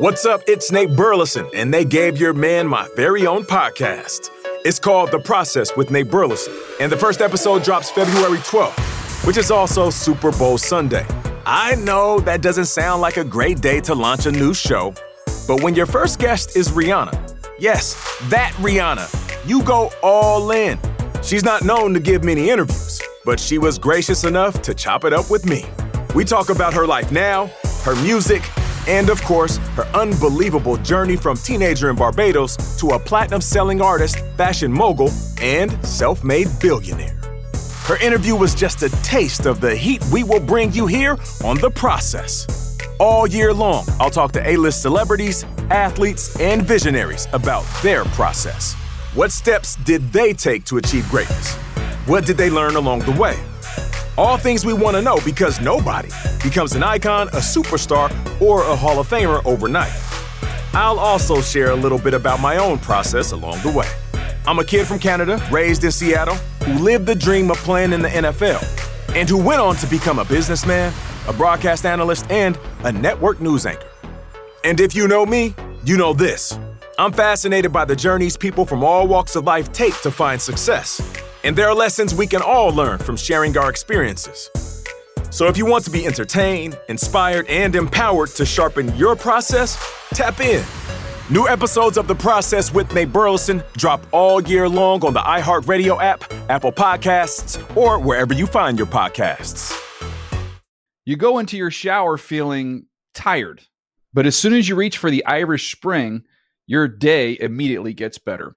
What's up? It's Nate Burleson, and they gave your man my very own podcast. It's called The Process with Nate Burleson, and the first episode drops February 12th, which is also Super Bowl Sunday. I know that doesn't sound like a great day to launch a new show, but when your first guest is Rihanna, yes, that Rihanna, you go all in. She's not known to give many interviews, but she was gracious enough to chop it up with me. We talk about her life now, her music, and of course, her unbelievable journey from teenager in Barbados to a platinum selling artist, fashion mogul, and self made billionaire. Her interview was just a taste of the heat we will bring you here on The Process. All year long, I'll talk to A list celebrities, athletes, and visionaries about their process. What steps did they take to achieve greatness? What did they learn along the way? All things we want to know because nobody becomes an icon, a superstar, or a Hall of Famer overnight. I'll also share a little bit about my own process along the way. I'm a kid from Canada, raised in Seattle, who lived the dream of playing in the NFL, and who went on to become a businessman, a broadcast analyst, and a network news anchor. And if you know me, you know this. I'm fascinated by the journeys people from all walks of life take to find success. And there are lessons we can all learn from sharing our experiences. So if you want to be entertained, inspired, and empowered to sharpen your process, tap in. New episodes of The Process with Nate Burleson drop all year long on the iHeartRadio app, Apple Podcasts, or wherever you find your podcasts. You go into your shower feeling tired, but as soon as you reach for the Irish Spring, your day immediately gets better.